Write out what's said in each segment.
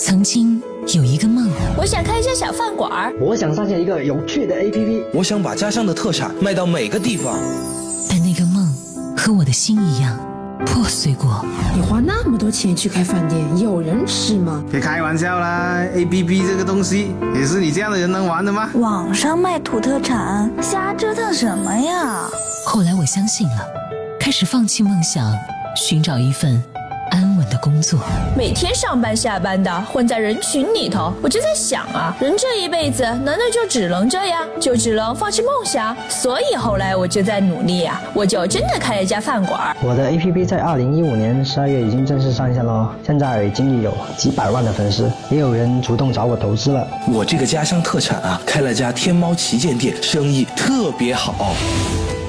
曾经有一个梦，我想开一家小饭馆儿，我想上线一个有趣的 APP，我想把家乡的特产卖到每个地方。但那个梦和我的心一样破碎过。你花那么多钱去开饭店，有人吃吗？别开玩笑啦！APP 这个东西也是你这样的人能玩的吗？网上卖土特产，瞎折腾什么呀？后来我相信了，开始放弃梦想，寻找一份安稳的工作。每天上班下班的混在人群里头，我就在想啊，人这一辈子难道就只能这样，就只能放弃梦想？所以后来我就在努力啊，我就真的开了一家饭馆。我的 APP 在二零一五年十二月已经正式上线喽，现在已经有几百万的粉丝，也有人主动找我投资了。我这个家乡特产啊，开了家天猫旗舰店，生意特别好。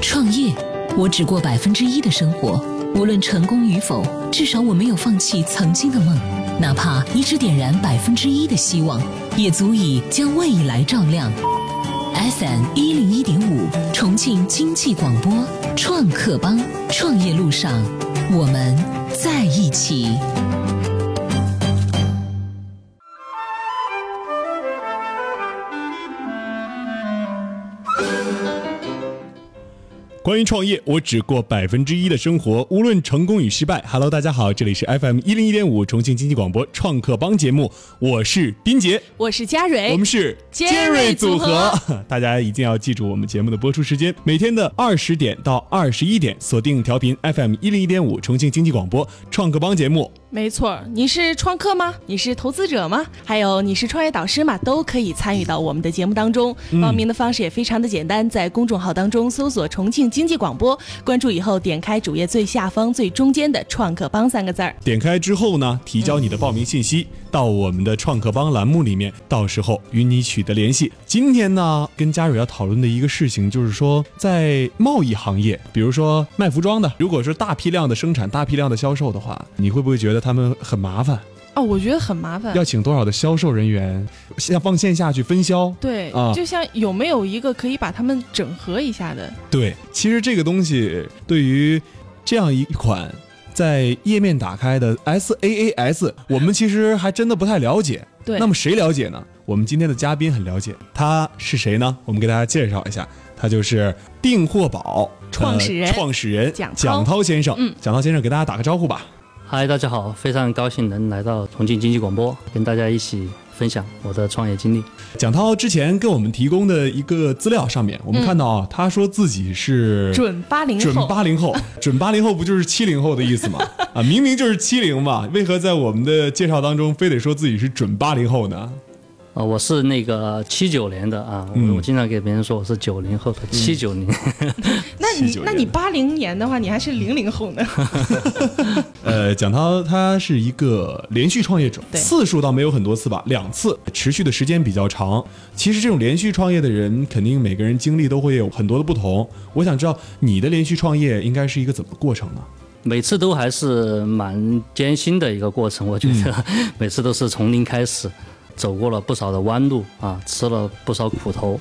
创业，我只过百分之一的生活，无论成功与否，至少我没有放弃曾经的梦，哪怕你只点燃百分之一的希望，也足以将未来照亮。FM 一零一点五，重庆经济广播，创客帮，创业路上，我们在一起。关于创业，我只过百分之一的生活，无论成功与失败。Hello，大家好，这里是 FM 一零一点五重庆经济广播创客帮节目，我是斌杰，我是佳蕊，我们是尖锐组合。大家一定要记住我们节目的播出时间，每天的二十点到二十一点，锁定调频 FM 一零一点五重庆经济广播创客帮节目。没错，你是创客吗？你是投资者吗？还有你是创业导师吗？都可以参与到我们的节目当中。报名的方式也非常的简单，在公众号当中搜索“重庆经济广播”，关注以后点开主页最下方最中间的“创客帮”三个字儿。点开之后呢，提交你的报名信息到我们的创客帮栏目里面，到时候与你取得联系。今天呢，跟佳蕊要讨论的一个事情就是说，在贸易行业，比如说卖服装的，如果是大批量的生产、大批量的销售的话，你会不会觉得他们很麻烦？哦，我觉得很麻烦。要请多少的销售人员，要放线下去分销？对，啊就像有没有一个可以把他们整合一下的？对，其实这个东西对于这样一款在页面打开的 SaaS，我们其实还真的不太了解。对那么谁了解呢？我们今天的嘉宾很了解，他是谁呢？我们给大家介绍一下，他就是订货宝创始人呃创始人蒋涛蒋涛先生。嗯蒋涛先生给大家打个招呼吧。嗨，大家好，非常高兴能来到重庆经济广播，跟大家一起分享我的创业经历。蒋涛之前给我们提供的一个资料上面，我们看到啊，他说自己是嗯准八零准，八零后，准八零后不就是七零后的意思吗？啊，明明就是七零嘛，为何在我们的介绍当中非得说自己是准八零后呢？呃，我是那个七九年的啊，我、嗯我经常给别人说我是九零后的，七九年。那你那你八零年的话，你还是零零后呢？呃，蒋涛他是一个连续创业者，对次数倒没有很多次吧，两次，持续的时间比较长。其实这种连续创业的人，肯定每个人经历都会有很多的不同。我想知道你的连续创业应该是一个怎么过程呢？每次都还是蛮艰辛的一个过程，我觉得、每次都是从零开始，走过了不少的弯路啊，吃了不少苦头。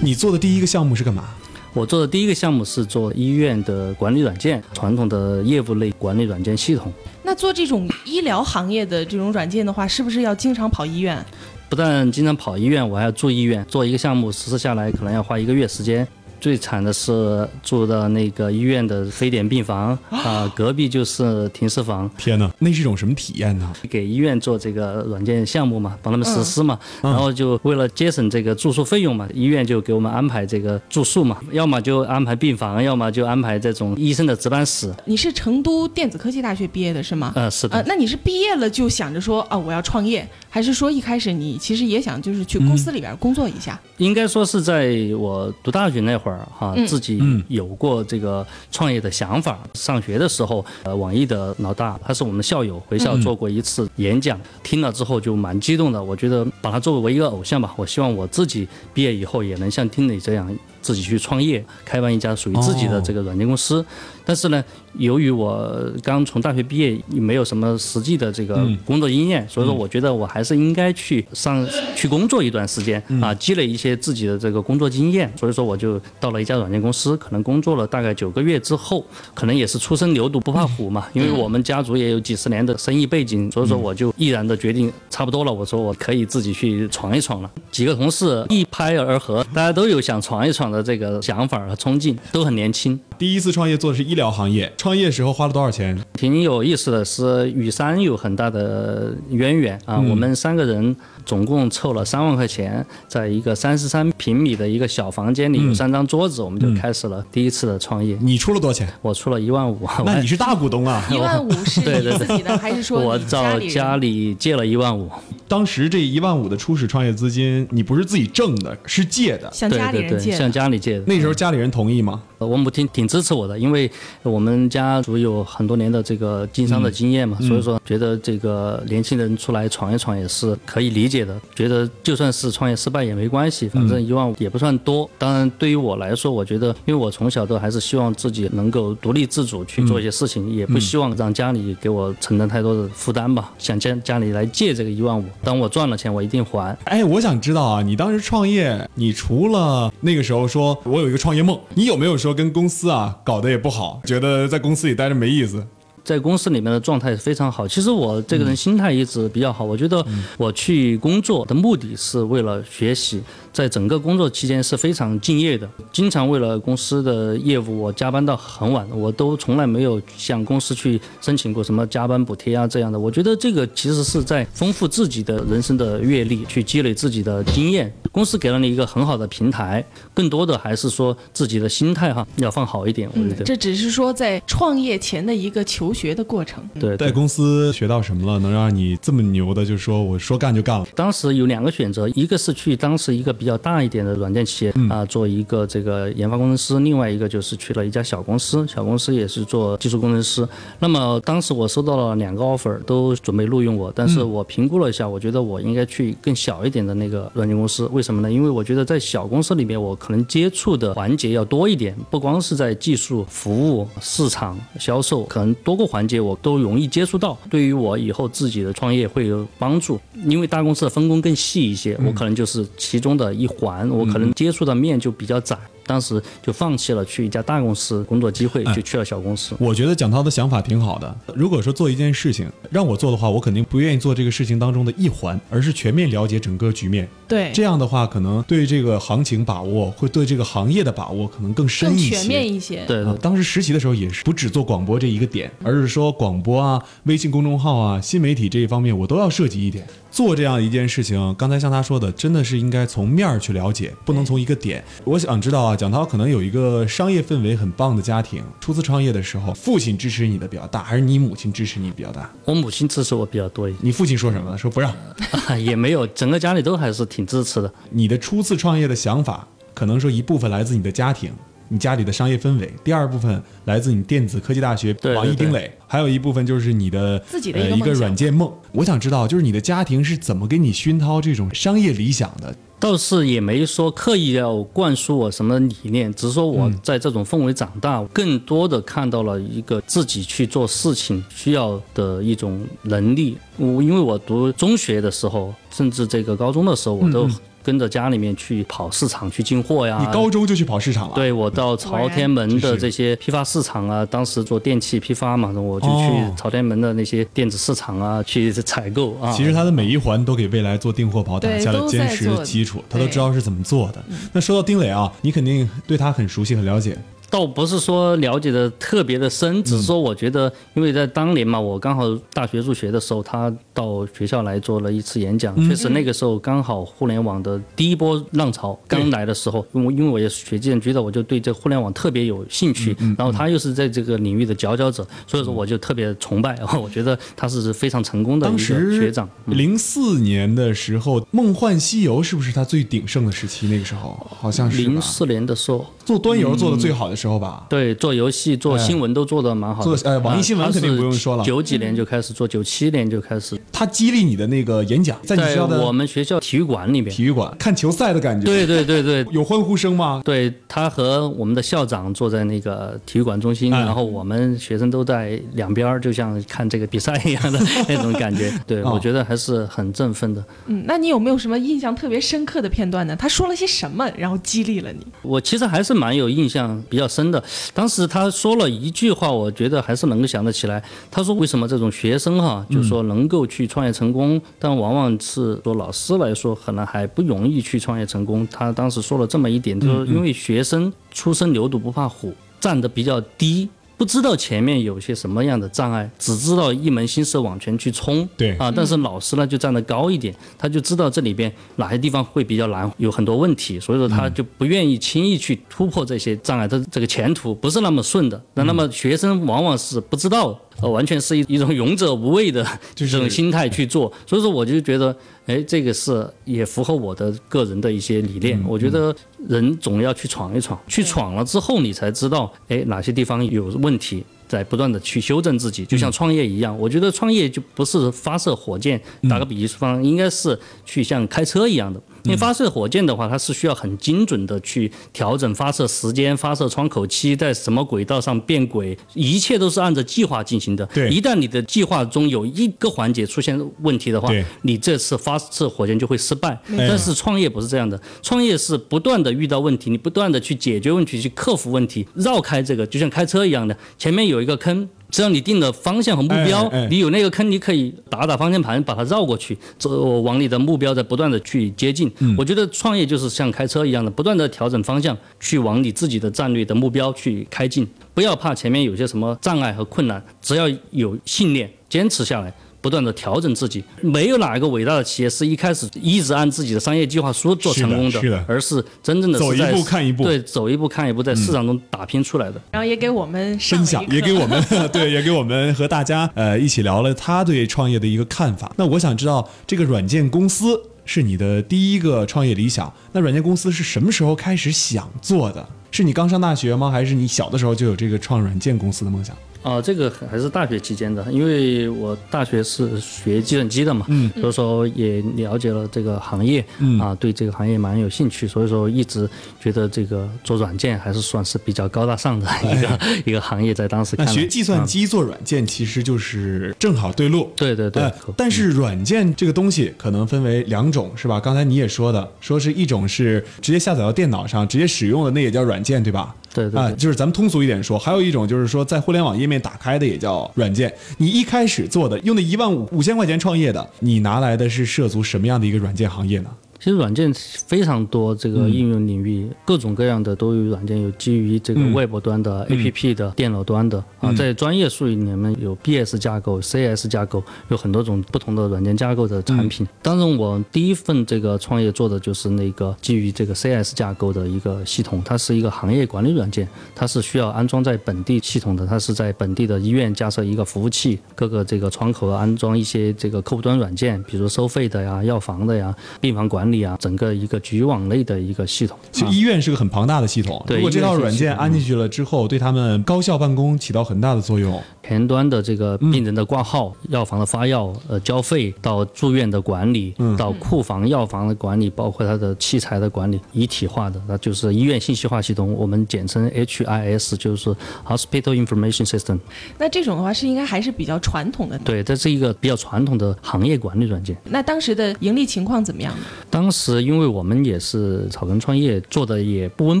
你做的第一个项目是干嘛？我做的第一个项目是做医院的管理软件，传统的业务类管理软件系统。那做这种医疗行业的这种软件的话，是不是要经常跑医院？不但经常跑医院，我还要住医院。做一个项目实施下来，可能要花一个月时间。最惨的是住的那个医院的非典病房啊、隔壁就是停尸房。天哪，那是一种什么体验呢？给医院做这个软件项目嘛，帮他们实施嘛，然后就为了节省这个住宿费用嘛，医院就给我们安排这个住宿嘛，要么就安排病房，要么就安排这种医生的值班室。你是成都电子科技大学毕业的是吗？呃，是的呃，，那你是毕业了就想着说啊，我要创业，还是说一开始你其实也想就是去公司里边工作一下？应该说是在我读大学那会儿哈、嗯自己有过这个创业的想法。上学的时候，呃，网易的老大他是我们的校友，回校做过一次演讲，听了之后就蛮激动的。我觉得把他作为一个偶像吧，我希望我自己毕业以后也能像丁磊这样自己去创业，开办一家属于自己的这个软件公司。但是呢，由于我刚从大学毕业，没有什么实际的这个工作经验，所以说我觉得我还是应该去上 去工作一段时间啊，积累一些自己的这个工作经验。所以说我就到了一家软件公司，可能工作了大概九个月之后，可能也是初生牛犊不怕虎嘛，因为我们家族也有几十年的生意背景，所以说我就毅然的决定差不多了，我说我可以自己去闯一闯了。几个同事一拍而合，大家都有想闯一闯的这个想法和冲劲，都很年轻。第一次创业做的是医疗行业，创业时候花了多少钱？挺有意思的是，与山有很大的渊源啊。我们三个人总共凑了三万块钱，在一个三十三平米的一个小房间里，有三张桌子，我们就开始了第一次的创业。你出了多少钱？我出了一万五。那你是大股东啊？一万五是对对自己的还是说我找家里借了一万五？当时这一万五的初始创业资金，你不是自己挣的，是借的，向家里人借，向家里借的。那时候家里人同意吗？我母亲挺支持我的，因为我们家族有很多年的这个经商的经验嘛，所以说觉得这个年轻人出来闯一闯也是可以理解的。觉得就算是创业失败也没关系，反正一万五也不算多。当然，对于我来说，我觉得因为我从小都还是希望自己能够独立自主去做一些事情，也不希望让家里给我承担太多的负担吧。想家家里来借这个一万五，当我赚了钱，我一定还。哎，我想知道啊，你当时创业，你除了那个时候说我有一个创业梦，你有没有说？跟公司啊搞得也不好，觉得在公司里待着没意思。在公司里面的状态非常好。其实我这个人心态一直比较好。我觉得我去工作的目的是为了学习。在整个工作期间是非常敬业的，经常为了公司的业务，我加班到很晚，我都从来没有向公司去申请过什么加班补贴啊这样的。我觉得这个其实是在丰富自己的人生的阅历，去积累自己的经验。公司给了你一个很好的平台，更多的还是说自己的心态哈要放好一点。我觉得这只是说在创业前的一个求学的过程。对，在公司学到什么了，能让你这么牛的，就是说我说干就干了。当时有两个选择，一个是去当时一个。比较大一点的软件企业啊，做一个这个研发工程师；另外一个就是去了一家小公司，小公司也是做技术工程师。那么当时我收到了两个 offer，都准备录用我，但是我评估了一下，我觉得我应该去更小一点的那个软件公司。为什么呢？因为我觉得在小公司里面，我可能接触的环节要多一点，不光是在技术、服务、市场、销售，可能多个环节我都容易接触到，对于我以后自己的创业会有帮助。因为大公司的分工更细一些，我可能就是其中的。一环，我可能接触的面就比较窄。当时就放弃了去一家大公司工作机会，就去了小公司。我觉得蒋涛的想法挺好的。如果说做一件事情让我做的话，我肯定不愿意做这个事情当中的一环，而是全面了解整个局面。对，这样的话，可能对这个行情把握，会对这个行业的把握可能更深一些、全面一些。对，当时实习的时候也是不只做广播这一个点，而是说广播啊、微信公众号啊、新媒体这一方面我都要涉及一点。做这样一件事情，刚才像他说的，真的是应该从面儿去了解，不能从一个点。我想知道啊，蒋涛可能有一。个商业氛围很棒的家庭，初次创业的时候，父亲支持你的比较大，还是你母亲支持你比较大？我母亲支持我比较多一点。你父亲说什么？说不让？也没有，整个家里都还是挺支持的。你的初次创业的想法，可能说一部分来自你的家庭，你家里的商业氛围；第二部分来自你电子科技大学网易丁磊，还有一部分就是你的自己的一个软件梦。我想知道，就是你的家庭是怎么给你熏陶这种商业理想的？倒是也没说刻意要灌输我什么理念，只是说我在这种氛围长大，更多的看到了一个自己去做事情需要的一种能力。我因为我读中学的时候，甚至这个高中的时候，我都。跟着家里面去跑市场去进货呀！你高中就去跑市场了？对，我到朝天门的这些批发市场啊，当时做电器批发嘛，我就去朝天门的那些电子市场啊去采购啊。其实他的每一环都给未来做订货跑打下了坚实的基础，他都知道是怎么做的。那说到丁磊啊，你肯定对他很熟悉很了解。倒不是说了解的特别的深，只是说我觉得，因为在当年嘛，我刚好大学入学的时候，他到学校来做了一次演讲，确实那个时候刚好互联网的第一波浪潮刚来的时候，因为因为我也是学计算机的，我就对这互联网特别有兴趣，然后他又是在这个领域的佼佼者，所以说我就特别崇拜，然 后我觉得他是非常成功的一个学长。零四年的时候，《梦幻西游》是不是他最鼎盛的时期？那个时候好像是零四年的时候做端游做的最好的。的时候吧？对，做游戏、做新闻都做得蛮好的。做呃网易新闻肯定不用说了，九几年就开始做，九七年就开始。他激励你的那个演讲，在你学校的我们学校体育馆里面，体育馆看球赛的感觉。对对对对，有欢呼声吗？对他和我们的校长坐在那个体育馆中心，然后我们学生都在两边，就像看这个比赛一样的 那种感觉。对，我觉得还是很振奋的。嗯，那你有没有什么印象特别深刻的片段呢？他说了些什么，然后激励了你？我其实还是蛮有印象比较深的。当时他说了一句话，我觉得还是能够想得起来。他说：“为什么这种学生哈，就是说能够去创业成功，但往往是说老师来说可能还不容易去创业成功。”他当时说了这么一点，就是因为学生初生牛犊不怕虎，站得比较低。不知道前面有些什么样的障碍，只知道一门心思往前去冲。对啊，但是老师呢就站得高一点，他就知道这里边哪些地方会比较难，有很多问题，所以说他就不愿意轻易去突破这些障碍，他这个前途不是那么顺的。那那么学生往往是不知道，呃，完全是一一种勇者无畏的这种心态去做。所以说我就觉得，哎，这个是也符合我的个人的一些理念。我觉得人总要去闯一闯，去闯了之后你才知道，哎，哪些地方有问题。在不断的去修正自己，就像创业一样。我觉得创业就不是发射火箭，打个比方，应该是去像开车一样的。因为发射火箭的话，它是需要很精准的去调整发射时间、发射窗口期，在什么轨道上变轨，一切都是按照计划进行的。对，一旦你的计划中有一个环节出现问题的话，你这次发射火箭就会失败。但是创业不是这样的，创业是不断的遇到问题，你不断的去解决问题，去克服问题，绕开这个，就像开车一样的，前面有一个坑。只要你定了方向和目标，你有那个坑，你可以打打方向盘，把它绕过去，走往你的目标在不断的去接近。我觉得创业就是像开车一样的，不断的调整方向，去往你自己的战略的目标去开进。不要怕前面有些什么障碍和困难，只要有信念，坚持下来。不断的调整自己，没有哪一个伟大的企业是一开始一直按自己的商业计划书做成功的，而是真正的走一步看一步，对，走一步看一步，在市场中打拼出来的。然后也给我们分享，也给我们 对，也给我们和大家呃一起聊了他对创业的一个看法。那我想知道，这个软件公司是你的第一个创业理想，那软件公司是什么时候开始想做的？是你刚上大学吗？还是你小的时候就有这个创软件公司的梦想？哦，这个还是大学期间的，因为我大学是学计算机的嘛，嗯，所以说也了解了这个行业，嗯啊，对这个行业蛮有兴趣，所以说一直觉得这个做软件还是算是比较高大上的一个一个行业，在当时。那学计算机做软件其实就是正好对路，对对对。但是软件这个东西可能分为两种，是吧？刚才你也说的，说是一种是直接下载到电脑上直接使用的，那也叫软件，对吧？对对。啊，就是咱们通俗一点说，还有一种就是说在互联网页面。打开的也叫软件。你一开始做的用的一万五五千块钱创业的，你拿来的是涉足什么样的一个软件行业呢？其实软件非常多，这个应用领域各种各样的都有软件，有基于这个 Web 端的、APP 的、电脑端的啊。在专业术语里面有 BS 架构、CS 架构，有很多种不同的软件架构的产品。当然，我第一份这个创业做的就是那个基于这个 CS 架构的一个系统，它是一个行业管理软件，它是需要安装在本地系统的，它是在本地的医院架设一个服务器，各个这个窗口安装一些这个客户端软件，比如收费的呀、药房的呀、病房管理。啊，整个一个局域网类的一个系统，其实医院是个很庞大的系统。如果这套软件安进去了之后，对他们高效办公起到很大的作用。前端的这个病人的挂号、药房的发药、呃交费，到住院的管理，到库房、药房的管理，包括它的器材的管理，一体化的，那就是医院信息化系统，我们简称 HIS，就是 Hospital Information System。那这种的话是应该还是比较传统的。对，这是一个比较传统的行业管理软件。那当时的盈利情况怎么样呢？当时因为我们也是草根创业，做的也不温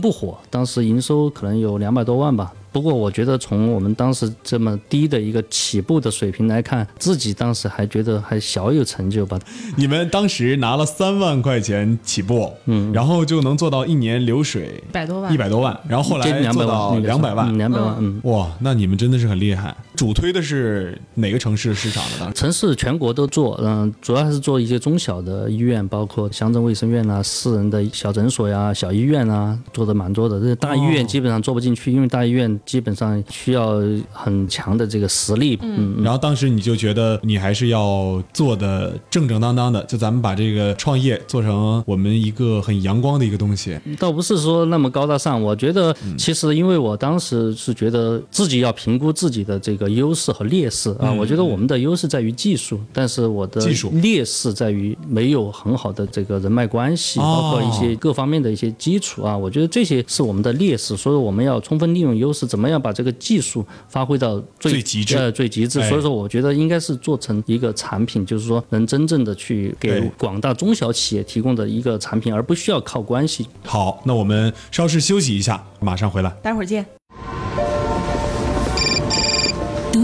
不火，当时营收可能有两百多万吧。不过我觉得从我们当时这么低的一个起步的水平来看，自己当时还觉得还小有成就吧。你们当时拿了三万块钱起步，嗯，然后就能做到一年流水百多万，一百多万，然后后来做到两百万，两百万，嗯，哇，那你们真的是很厉害。主推的是哪个城市的市场呢？当时城市全国都做，嗯，主要还是做一些中小的医院，包括乡镇卫生院啊、私人的小诊所呀、小医院啊，做的蛮多的。这大医院基本上做不进去，因为大医院基本上需要很强的这个实力。嗯，然后当时你就觉得你还是要做的正正当当的，就咱们把这个创业做成我们一个很阳光的一个东西。倒不是说那么高大上，我觉得其实因为我当时是觉得自己要评估自己的这个优势和劣势啊，我觉得我们的优势在于技术，但是我的技术劣势在于没有很好的这个人脉关系，包括一些各方面的一些基础啊，我觉得这些是我们的劣势，所以我们要充分利用优势，怎么样把这个技术发挥到最极致呃最极致。哎所以说，我觉得应该是做成一个产品，就是说能真正的去给广大中小企业提供的一个产品，而不需要靠关系。好，那我们稍事休息一下，马上回来。待会儿见。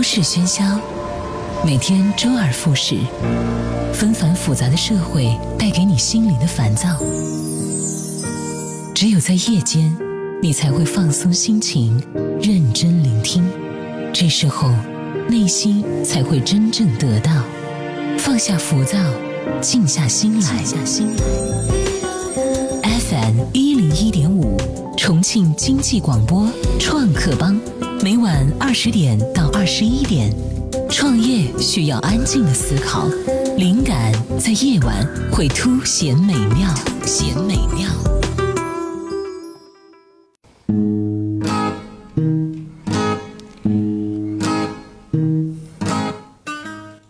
都市喧嚣，每天周而复始，纷繁复杂的社会带给你心灵的烦躁。只有在夜间，你才会放松心情，认真聆听。这时候，内心才会真正得到放下浮躁，静下心来。FM 一零一点五，重庆经济广播创客帮，每晚二十点到二十一点。创业需要安静的思考，灵感在夜晚会凸显美妙，显美妙。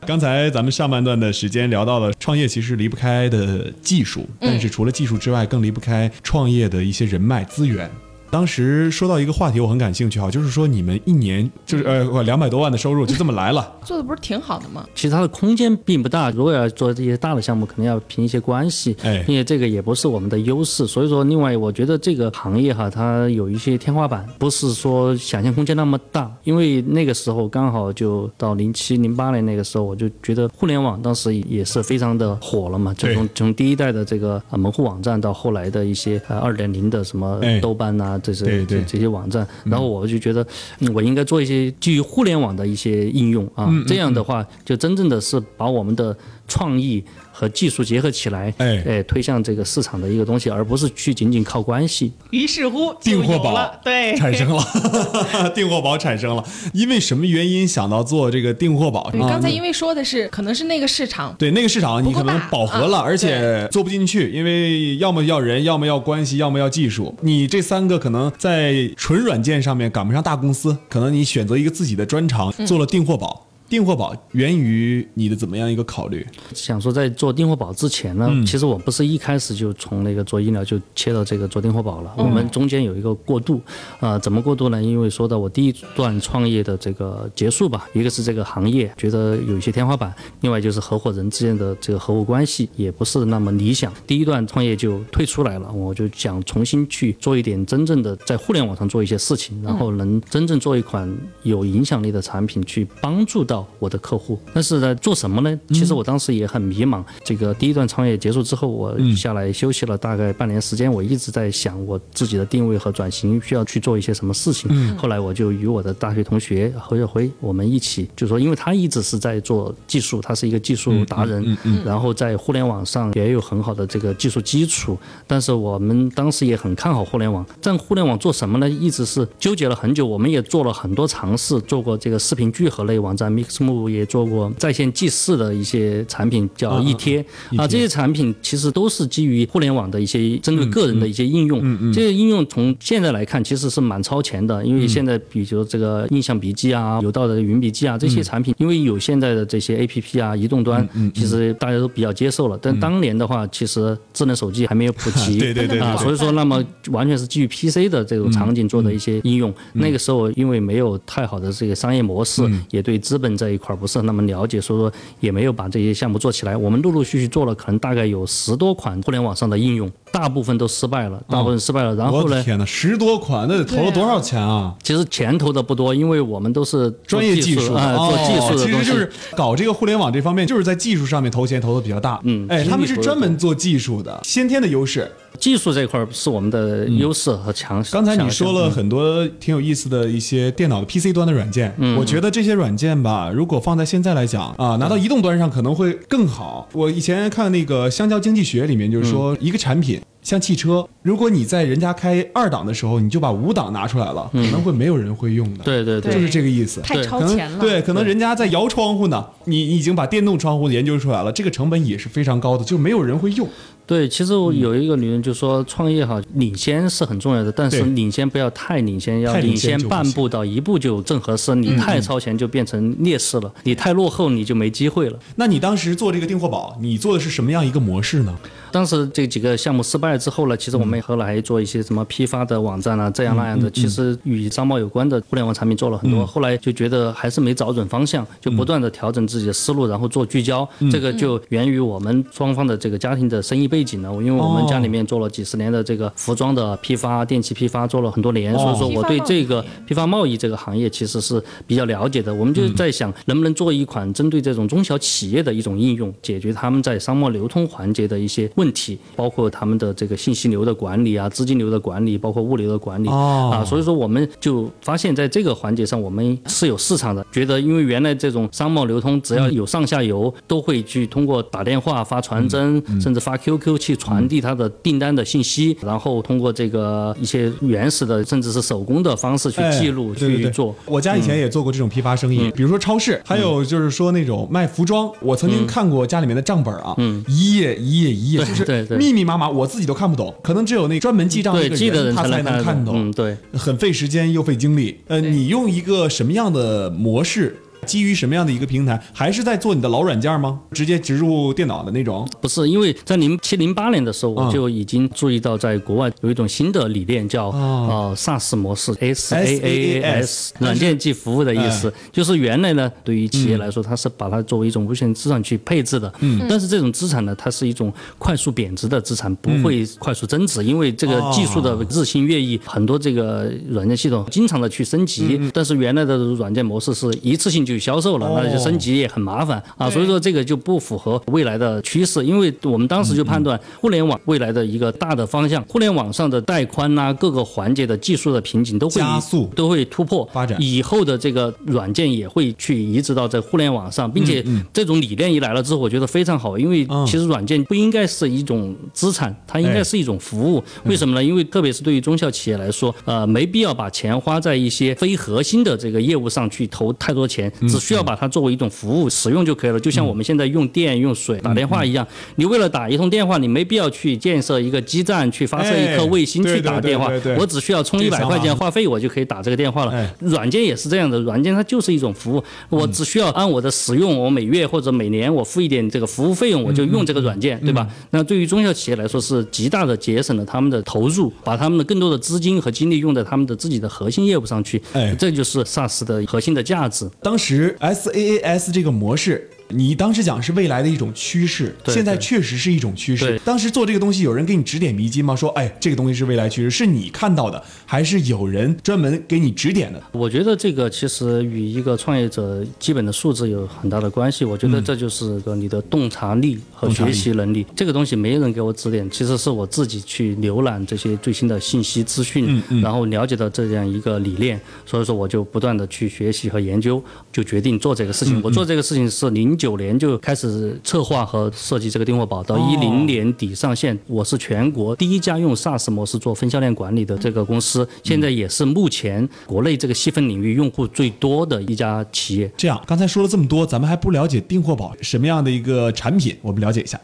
刚才咱们上半段的时间聊到了创业，其实离不开的技术，但是除了技术之外，更离不开创业的一些人脉资源。当时说到一个话题，我很感兴趣哈，就是说你们一年就是呃两百多万的收入就这么来了，做的不是挺好的吗？其实它的空间并不大，如果要做这些大的项目，肯定要凭一些关系，哎并且这个也不是我们的优势。所以说，另外我觉得这个行业哈，它有一些天花板，不是说想象空间那么大。因为那个时候刚好就到零七零八年那个时候，我就觉得互联网当时也是非常的火了嘛，就从从第一代的这个呃门户网站到后来的一些呃二点零的什么哎豆瓣呐、这些这这些网站，然后我就觉得嗯我应该做一些基于互联网的一些应用啊，这样的话就真正的是把我们的创意和技术结合起来，哎推向这个市场的一个东西，而不是去仅仅靠关系。于是乎，订货宝，对，产生了，订货宝产生了。因为什么原因想到做这个订货宝？对，啊刚才因为说的是，可能是那个市场，对那个市场，你可能饱和了，啊而且做不进去，因为要么要人，要么要关系，要么要技术。你这三个可能在纯软件上面赶不上大公司，可能你选择一个自己的专长，做了订货宝。订货宝源于你的怎么样一个考虑？想说在做订货宝之前呢，嗯其实我不是一开始就从那个做医疗就切到这个做订货宝了，嗯我们中间有一个过渡，啊、怎么过渡呢？因为说到我第一段创业的这个结束吧，一个是这个行业觉得有一些天花板，另外就是合伙人之间的这个合伙关系也不是那么理想，第一段创业就退出来了，我就想重新去做一点真正的在互联网上做一些事情，然后能真正做一款有影响力的产品去帮助到我的客户。但是呢，做什么呢？其实我当时也很迷茫。这个第一段创业结束之后，我下来休息了大概半年时间，我一直在想我自己的定位和转型需要去做一些什么事情。后来我就与我的大学同学何月辉，我们一起就说，因为他一直是在做技术，他是一个技术达人，然后在互联网上也有很好的这个技术基础。但是我们当时也很看好互联网，在互联网做什么呢？一直是纠结了很久。我们也做了很多尝试，做过这个视频聚合类网站 Mixmove，也做过在线记事的一些产品，叫啊一贴啊。这些产品其实都是基于互联网的一些针对个人的一些应用。嗯嗯。这些应用从现在来看，其实是蛮超前的，因为现在比如这个印象笔记啊、有道的云笔记啊这些产品，因为有现在的这些 APP 啊、移动端，其实大家都比较接受了。但当年的话，其实智能手机还没有普 及，对对对对啊，所以说那么完全是基于 PC 的这种场景做的一些应用。那个时候因为没有太好的这个商业模式，也对资本这一块不是那么了解，所以说也没有把这些项目做起来。我们陆陆续续做了，可能大概有十多款互联网上的应用，大部分都失败了，大部分失败了。然后呢我，天哪，十多款，那得投了多少钱啊？其实钱投的不多，因为我们都是专业技术啊，做技术的。哦其实就是搞这个互联网这方面，就是在技术上面投钱投的比较大。嗯哎，他们是专门做技术的，先天的优势。技术这块儿是我们的优势和强势。刚才你说了很多挺有意思的一些电脑的 PC 端的软件，嗯我觉得这些软件吧，如果放在现在来讲啊，拿到移动端上可能会更好。我以前看那个《香蕉经济学》里面就是说，一个产品。像汽车，如果你在人家开二档的时候，你就把五档拿出来了，可能会没有人会用的。对对对，就是这个意思。太超前了。对，可能人家在摇窗户呢，你你已经把电动窗户研究出来了，这个成本也是非常高的，就没有人会用。对，其实我有一个理论，就是说创业哈，领先是很重要的，但是领先不要太领先，要领领先半步到一步就正合适。你太超前就变成劣势了，你太落后你就没机会了。那你当时做这个订货宝，你做的是什么样一个模式呢？当时这几个项目失败了之后呢，其实我们后来还做一些什么批发的网站啊，这样那样的，其实与商贸有关的互联网产品做了很多。后来就觉得还是没找准方向，就不断的调整自己的思路，然后做聚焦。这个就源于我们双方的这个家庭的生意背景呢，因为我们家里面做了几十年的这个服装的批发、电器批发，做了很多年，所以说我对这个批发贸易这个行业其实是比较了解的。我们就在想，能不能做一款针对这种中小企业的一种应用，解决他们在商贸流通环节的一些问题，包括他们的这个信息流的管理啊、资金流的管理，包括物流的管理哦。啊。所以说，我们就发现在这个环节上，我们是有市场的。觉得因为原来这种商贸流通，只要有上下游，都会去通过打电话、发传真，甚至发 QQ 去传递他的订单的信息，然后通过这个一些原始的甚至是手工的方式去记录、哎对对对。去做。我家以前也做过这种批发生意，比如说超市，还有就是说那种卖服装，我曾经看过家里面的账本啊，一页一页一页，对就是对对密密麻麻，我自己都看不懂，可能只有那专门记账的一个人他才才能看懂嗯对很费时间又费精力。呃，你用一个什么样的模式？基于什么样的一个平台？还是在做你的老软件吗？直接植入电脑的那种？不是，因为在零七零八年的时候，嗯我就已经注意到，在国外有一种新的理念叫哦呃 SaaS 模式，S A A S SaaS 软件即服务的意思。就是原来呢，对于企业来说，它是把它作为一种无形资产去配置的。嗯。但是这种资产呢，它是一种快速贬值的资产，不会快速增值，因为这个技术的日新月异，很多这个软件系统经常的去升级。但是原来的软件模式是一次性就销售了，那就升级也很麻烦啊。所以说这个就不符合未来的趋势，因为我们当时就判断互联网未来的一个大的方向，互联网上的带宽呐、各个环节的技术的瓶颈都会加速都会突破发展以后的这个软件也会去移植到这互联网上，并且这种理念一来了之后，我觉得非常好，因为嗯其实软件不应该是一种资产，它应该是一种服务。为什么呢？因为特别是对于中小企业来说，呃，没必要把钱花在一些非核心的这个业务上去投太多钱，只需要把它作为一种服务使用就可以了。就像我们现在用电、用水、打电话一样，你为了打一通电话，你没必要去建设一个基站，去发射一颗卫星去打电话我只需要充一百块钱话费，我就可以打这个电话了哎。软件也是这样的，软件它就是一种服务，我只需要按我的使用，我每月或者每年我付一点这个服务费用，我就用这个软件，对吧？那对于中小企业来说是极大的节省了他们的投入，把他们的更多的资金和精力用在他们的自己的核心业务上去哎，这就是 SaaS 的核心的价值。当时 SaaS 这个模式，你当时讲是未来的一种趋势，对现在确实是一种趋势对。当时做这个东西，有人给你指点迷津吗？说，哎，这个东西是未来趋势，是你看到的，还是有人专门给你指点的？我觉得这个其实与一个创业者基本的素质有很大的关系。我觉得这就是个你的洞察力和学习能力。这个东西没人给我指点，其实是我自己去浏览这些最新的信息资讯，然后了解到这样一个理念，所以说我就不断的去学习和研究，就决定做这个事情。我做这个事情是零九年就开始策划和设计这个订货宝，到一零年底上线。我是全国第一家用 SaaS 模式做分销链管理的这个公司，现在也是目前国内这个细分领域用户最多的一家企业。这样，刚才说了这么多，咱们还不了解订货宝什么样的一个产品，我们了解一下。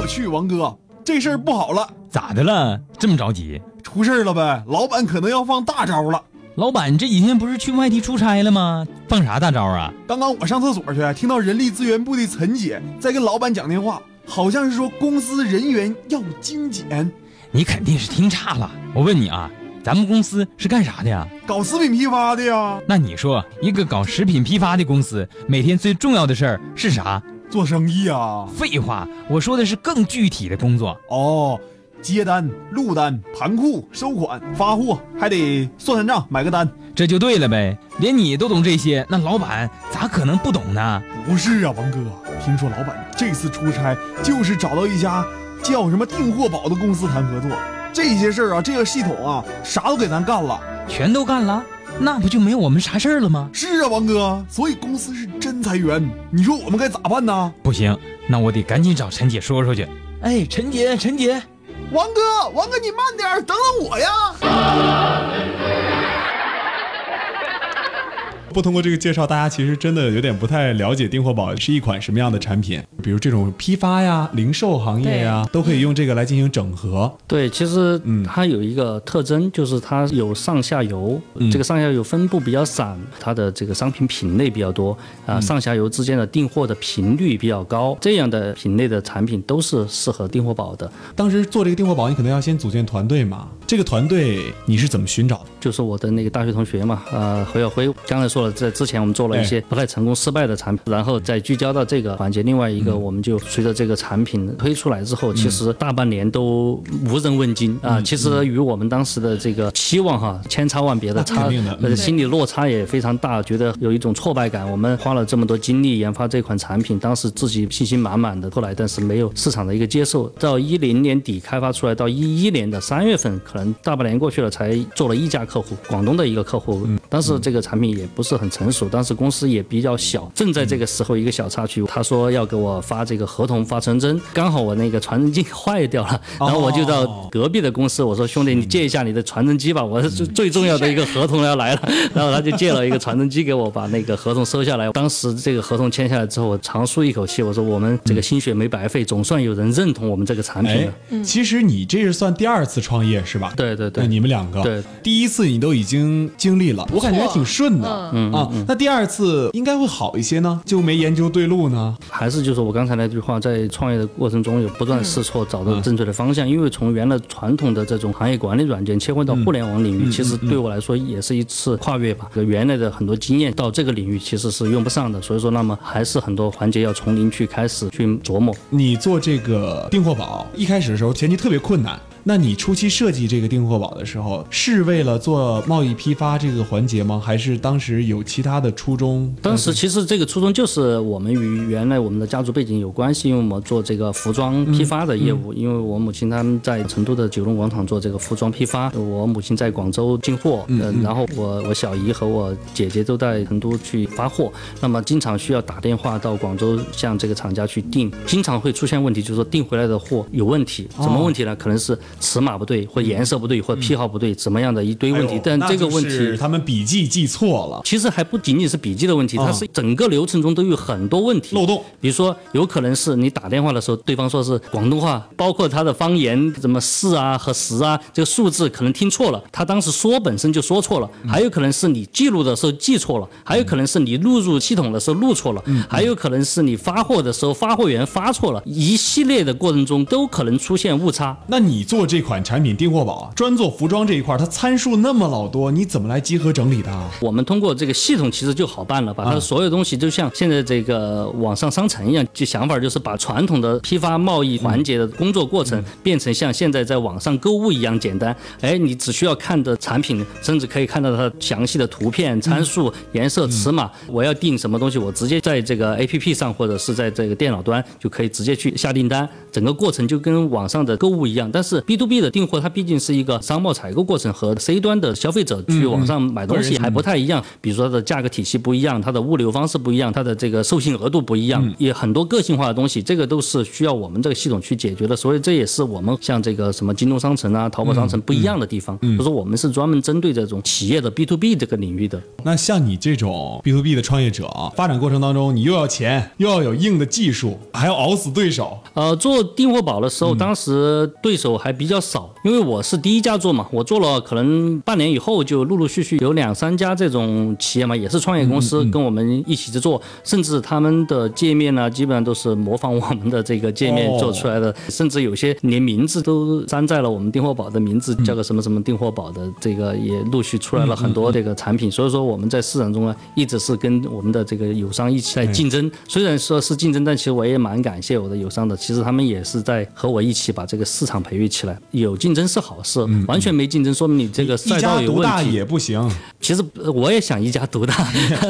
我去，王哥，这事儿不好了，咋的了？这么着急？出事儿了呗！老板可能要放大招了。老板这几天不是去外地出差了吗？放啥大招啊？刚刚我上厕所去，听到人力资源部的陈姐在跟老板讲电话，好像是说公司人员要精简，你肯定是听差了。我问你啊，咱们公司是干啥的呀？搞食品批发的呀，那你说，一个搞食品批发的公司，每天最重要的事儿是啥？做生意啊。废话，我说的是更具体的工作。哦，接单、录单、盘库、收款、发货，还得算算账、买个单。这就对了呗，连你都懂这些，那老板咋可能不懂呢？不是啊，王哥，听说老板这次出差就是找到一家叫什么订货宝的公司谈合作。这些事儿啊，这个系统啊，啥都给咱干了，全都干了，那不就没有我们啥事儿了吗？是啊，王哥，所以公司是真裁员。你说我们该咋办呢？不行，那我得赶紧找陈姐说说去。哎，陈姐，陈姐，王哥，王哥，你慢点，等等我呀。不通过这个介绍，大家其实真的有点不太了解订货宝是一款什么样的产品。比如这种批发呀、零售行业呀，都可以用这个来进行整合。对，其实它有一个特征，就是它有上下游，这个上下游分布比较散，它的这个商品品类比较多啊，上下游之间的订货的频率比较高，这样的品类的产品都是适合订货宝的。当时做这个订货宝，你可能要先组建团队嘛。这个团队你是怎么寻找的？就是我的那个大学同学嘛，呃，何耀辉刚才说了，在之前我们做了一些不太成功、失败的产品，然后再聚焦到这个环节。另外一个，我们就随着这个产品推出来之后，其实大半年都无人问津啊。其实与我们当时的这个期望哈千差万别的差，呃，心理落差也非常大，觉得有一种挫败感。我们花了这么多精力研发这款产品，当时自己信心满满的，后来但是没有市场的一个接受。到一零年底开发出来，到一一年的三月份，可能大半年过去了，才做了一家客户，广东的一个客户。当时这个产品也不是很成熟，当时公司也比较小。正在这个时候，一个小插曲，他说要给我发这个合同，发传真，刚好我那个传真机 坏掉了，然后我就到隔壁的公司，我说兄弟，你借一下你的传真机吧，我是最最重要的一个合同要来了。然后他就借了一个传真机给我，把那个合同收下来。当时这个合同签下来之后，我长舒一口气，我说我们这个心血没白费，总算有人认同我们这个产品了。其实你这是算第二次创业是吧？对对对，你们两个，对，第一次你都已经经历了，我感觉还挺顺的，嗯啊，那第二次应该会好一些呢，就没研究对路呢？还是就是我刚才那句话，在创业的过程中有不断试错，找到正确的方向。因为从原来传统的这种行业管理软件切换到互联网领域，其实对我来说也是一次跨越吧。原来的很多经验到这个领域其实是用不上的，所以说那么还是很多环节要从零去开始去琢磨。你做这个订货宝一开始的时候前期特别困难。那你初期设计这个订货宝的时候，是为了做贸易批发这个环节吗？还是当时有其他的初衷？当时其实这个初衷就是我们与原来我们的家族背景有关系，因为我们做这个服装批发的业务。因为我母亲他们在成都的九龙广场做这个服装批发，我母亲在广州进货，嗯，然后我我小姨和我姐姐都在成都去发货，那么经常需要打电话到广州向这个厂家去订，经常会出现问题，就是说订回来的货有问题，什么问题呢？可能是尺码不对，或颜色不对，或批号不对，怎么样的一堆问题？但这个问题他们笔记记错了。其实还不仅仅是笔记的问题，它是整个流程中都有很多问题漏洞。比如说，有可能是你打电话的时候，对方说是广东话，包括他的方言，什么四啊和十啊，这个数字可能听错了，他当时说本身就说错了。还有可能是你记录的时候记错了，还有可能是你录入系统的时候录错了，还有可能是你发货的时候发货员发错了，一系列的过程中都可能出现误差。那你做这款产品订货宝专做服装这一块，它参数那么老多，你怎么来集合整理的？我们通过这个系统其实就好办了，把它所有东西就像现在这个网上商城一样，就想法就是把传统的批发贸易环节的工作过程变成像现在在网上购物一样简单。哎，你只需要看的产品，甚至可以看到它详细的图片、参数、颜色、尺码。我要订什么东西，我直接在这个 APP 上或者是在这个电脑端就可以直接去下订单，整个过程就跟网上的购物一样。但是 B to B 的订货它毕竟是一个商贸采购过程，和 C 端的消费者去网上买东西还不太一样。比如说它的价格体系不一样，它的物流方式不一样，它的这个授信额度不一样，也很多个性化的东西，这个都是需要我们这个系统去解决的。所以这也是我们像这个什么京东商城啊、淘宝商城不一样的地方，就是说我们是专门针对这种企业的 B to B 这个领域的。那像你这种 B to B 的创业者，发展过程当中，你又要钱，又要有硬的技术，还要熬死对手。呃，做订货宝的时候，当时对手还比较少，因为我是第一家做嘛，我做了可能半年以后，就陆陆续续有两三家这种企业嘛，也是创业公司跟我们一起去做，甚至他们的界面呢，基本上都是模仿我们的这个界面做出来的，甚至有些连名字都粘在了我们订货宝的名字，叫个什么什么订货宝的，这个也陆续出来了很多这个产品。所以说我们在市场中呢，一直是跟我们的这个友商一起在竞争。虽然说是竞争，但其实我也蛮感谢我的友商的，其实他们也是在和我一起把这个市场培育起来。起来。有竞争是好事，完全没竞争说明你这个赛道有独大问题。也不行。其实呃我也想一家独大，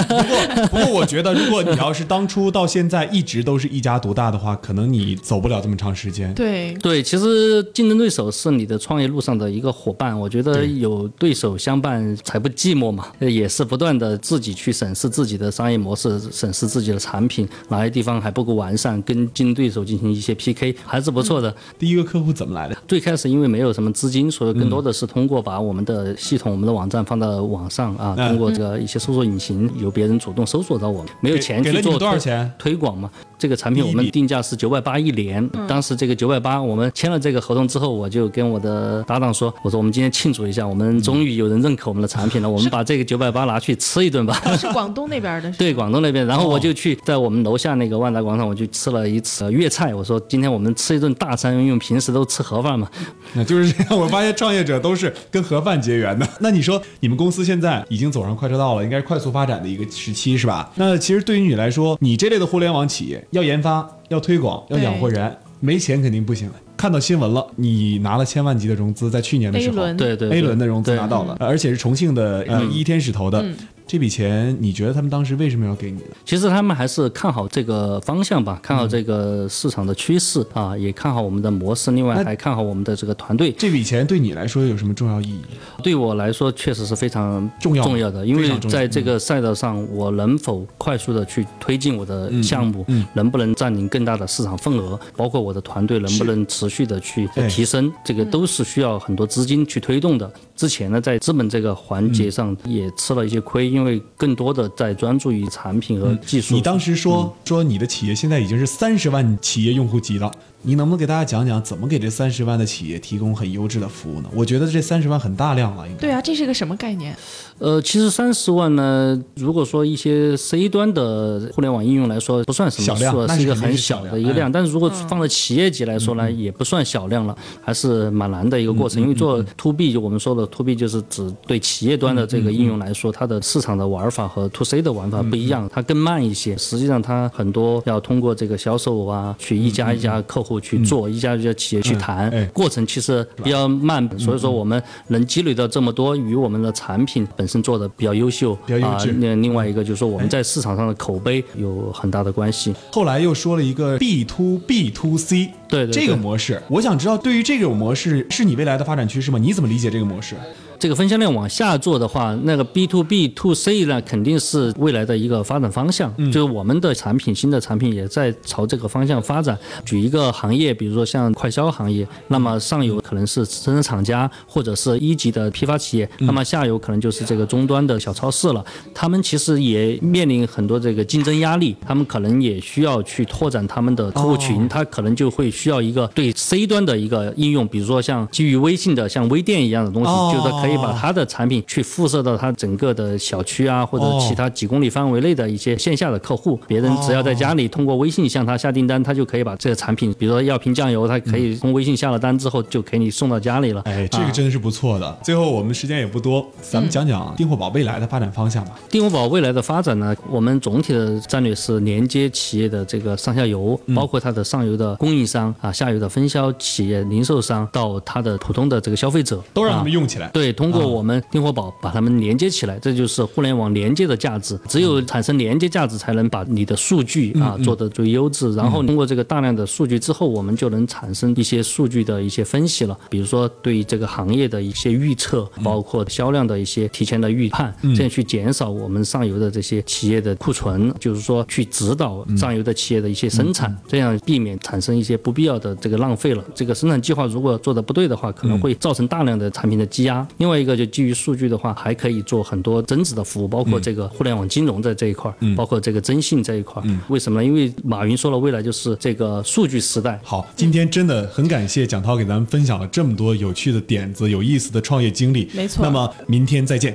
不过不过我觉得，如果你要是当初到现在一直都是一家独大的话，可能你走不了这么长时间。对对，其实竞争对手是你的创业路上的一个伙伴，我觉得有对手相伴才不寂寞嘛。呃也是不断的自己去审视自己的商业模式，审视自己的产品哪些地方还不够完善，跟竞争对手进行一些 PK，还是不错的。第一个客户怎么来的？最开始因为没有什么资金，所以更多的是通过把我们的系统、我们的网站放到网上啊，嗯。通过这个一些搜索引擎，由别人主动搜索到我们，没有钱去做多少钱？推广嘛。这个产品我们定价是九百八一年，当时这个九百八，我们签了这个合同之后，我就跟我的搭档说，我说我们今天庆祝一下，我们终于有人认可我们的产品了，我们把这个九百八拿去吃一顿吧。是广东那边的，对，广东那边，然后哦我就去在我们楼下那个万达广场，我就吃了一次呃粤菜。我说今天我们吃一顿大餐，因为平时都吃盒饭嘛。那 就是这样。我发现创业者都是跟盒饭结缘的。那你说，你们公司现在已经走上快车道了，应该是快速发展的一个时期，是吧？那其实对于你来说，你这类的互联网企业要研发、要推广、要养活人，没钱肯定不行。看到新闻了，你拿了千万级的融资，在去年的时 A 候轮。对对对。A 轮的融资拿到了，而且是重庆的呃嗯。一天使投的。嗯这笔钱，你觉得他们当时为什么要给你的？其实他们还是看好这个方向吧，看好这个市场的趋势啊，也看好我们的模式，另外还看好我们的这个团队。这笔钱对你来说有什么重要意义？对我来说，确实是非常重要重要的，因为在这个赛道上，我能否快速的去推进我的项目，嗯嗯能不能占领更大的市场份额，包括我的团队能不能持续的去提升，这个都是需要很多资金去推动的。之前呢，在资本这个环节上也吃了一些亏，因为更多的在专注于产品和技术。你当时说、说你的企业现在已经是三十万企业用户级了，你能不能给大家讲讲怎么给这三十万的企业提供很优质的服务呢？我觉得这三十万很大量了，应该。对啊，这是个什么概念？呃，其实三十万呢，如果说一些 C 端的互联网应用来说，不算什么小量数是一个很小的一个量。但是如果放在企业级来说呢，也不算小量了，还是蛮难的一个过程。因为做 To B，就我们说的 To B 就是指对企业端的这个应用来说，它的市场的玩法和 To C 的玩法不一样，它更慢一些。实际上，它很多要通过这个销售啊，去一家一家客户去做，一家一家企业去谈哎，过程其实比较慢。所以说，我们能积累到这么多，与我们的产品本身做的比较优秀啊比较优质。那另外一个就是说，我们在市场上的口碑有很大的关系。后来又说了一个 B to B to C，对对对这个模式，我想知道对于这种模式是你未来的发展趋势吗？你怎么理解这个模式？这个分销链往下做的话，那个 B to B to C 呢，肯定是未来的一个发展方向。就是我们的产品，新的产品也在朝这个方向发展。举一个行业，比如说像快销行业，那么上游可能是生产厂家或者是一级的批发企业，那么下游可能就是这个终端的小超市了。他们其实也面临很多这个竞争压力，他们可能也需要去拓展他们的客户群，他可能就会需要一个对 C 端的一个应用，比如说像基于微信的像微店一样的东西，哦就是可以把它的产品去辐射到它整个的小区啊，或者其他几公里范围内的一些线下的客户。别人只要在家里通过微信向他下订单，他就可以把这个产品，比如说药瓶酱油，他可以从微信下了单之后就给你送到家里了。哎，这个啊真的是不错的。最后我们时间也不多，咱们讲讲订货宝未来的发展方向吧。订货宝未来的发展呢，我们总体的战略是连接企业的这个上下游，包括它的上游的供应商啊，下游的分销企业、零售商到它的普通的这个消费者，都让他们啊用起来对，通过我们订货宝把它们连接起来，这就是互联网连接的价值。只有产生连接价值，才能把你的数据啊做得最优质。然后通过这个大量的数据之后，我们就能产生一些数据的一些分析了，比如说对于这个行业的一些预测，包括销量的一些提前的预判，嗯。这样去减少我们上游的这些企业的库存，就是说去指导上游的企业的一些生产，这样避免产生一些不必要的这个浪费了。这个生产计划如果做的不对的话，可能会造成大量的产品的积压。另外一个就基于数据的话，还可以做很多增值的服务，包括这个互联网金融在这一块儿，包括这个征信这一块儿。为什么呢？因为马云说了，未来就是这个数据时代。好，今天真的很感谢蒋涛给咱们分享了这么多有趣的点子、有意思的创业经历。没错那么明天再见。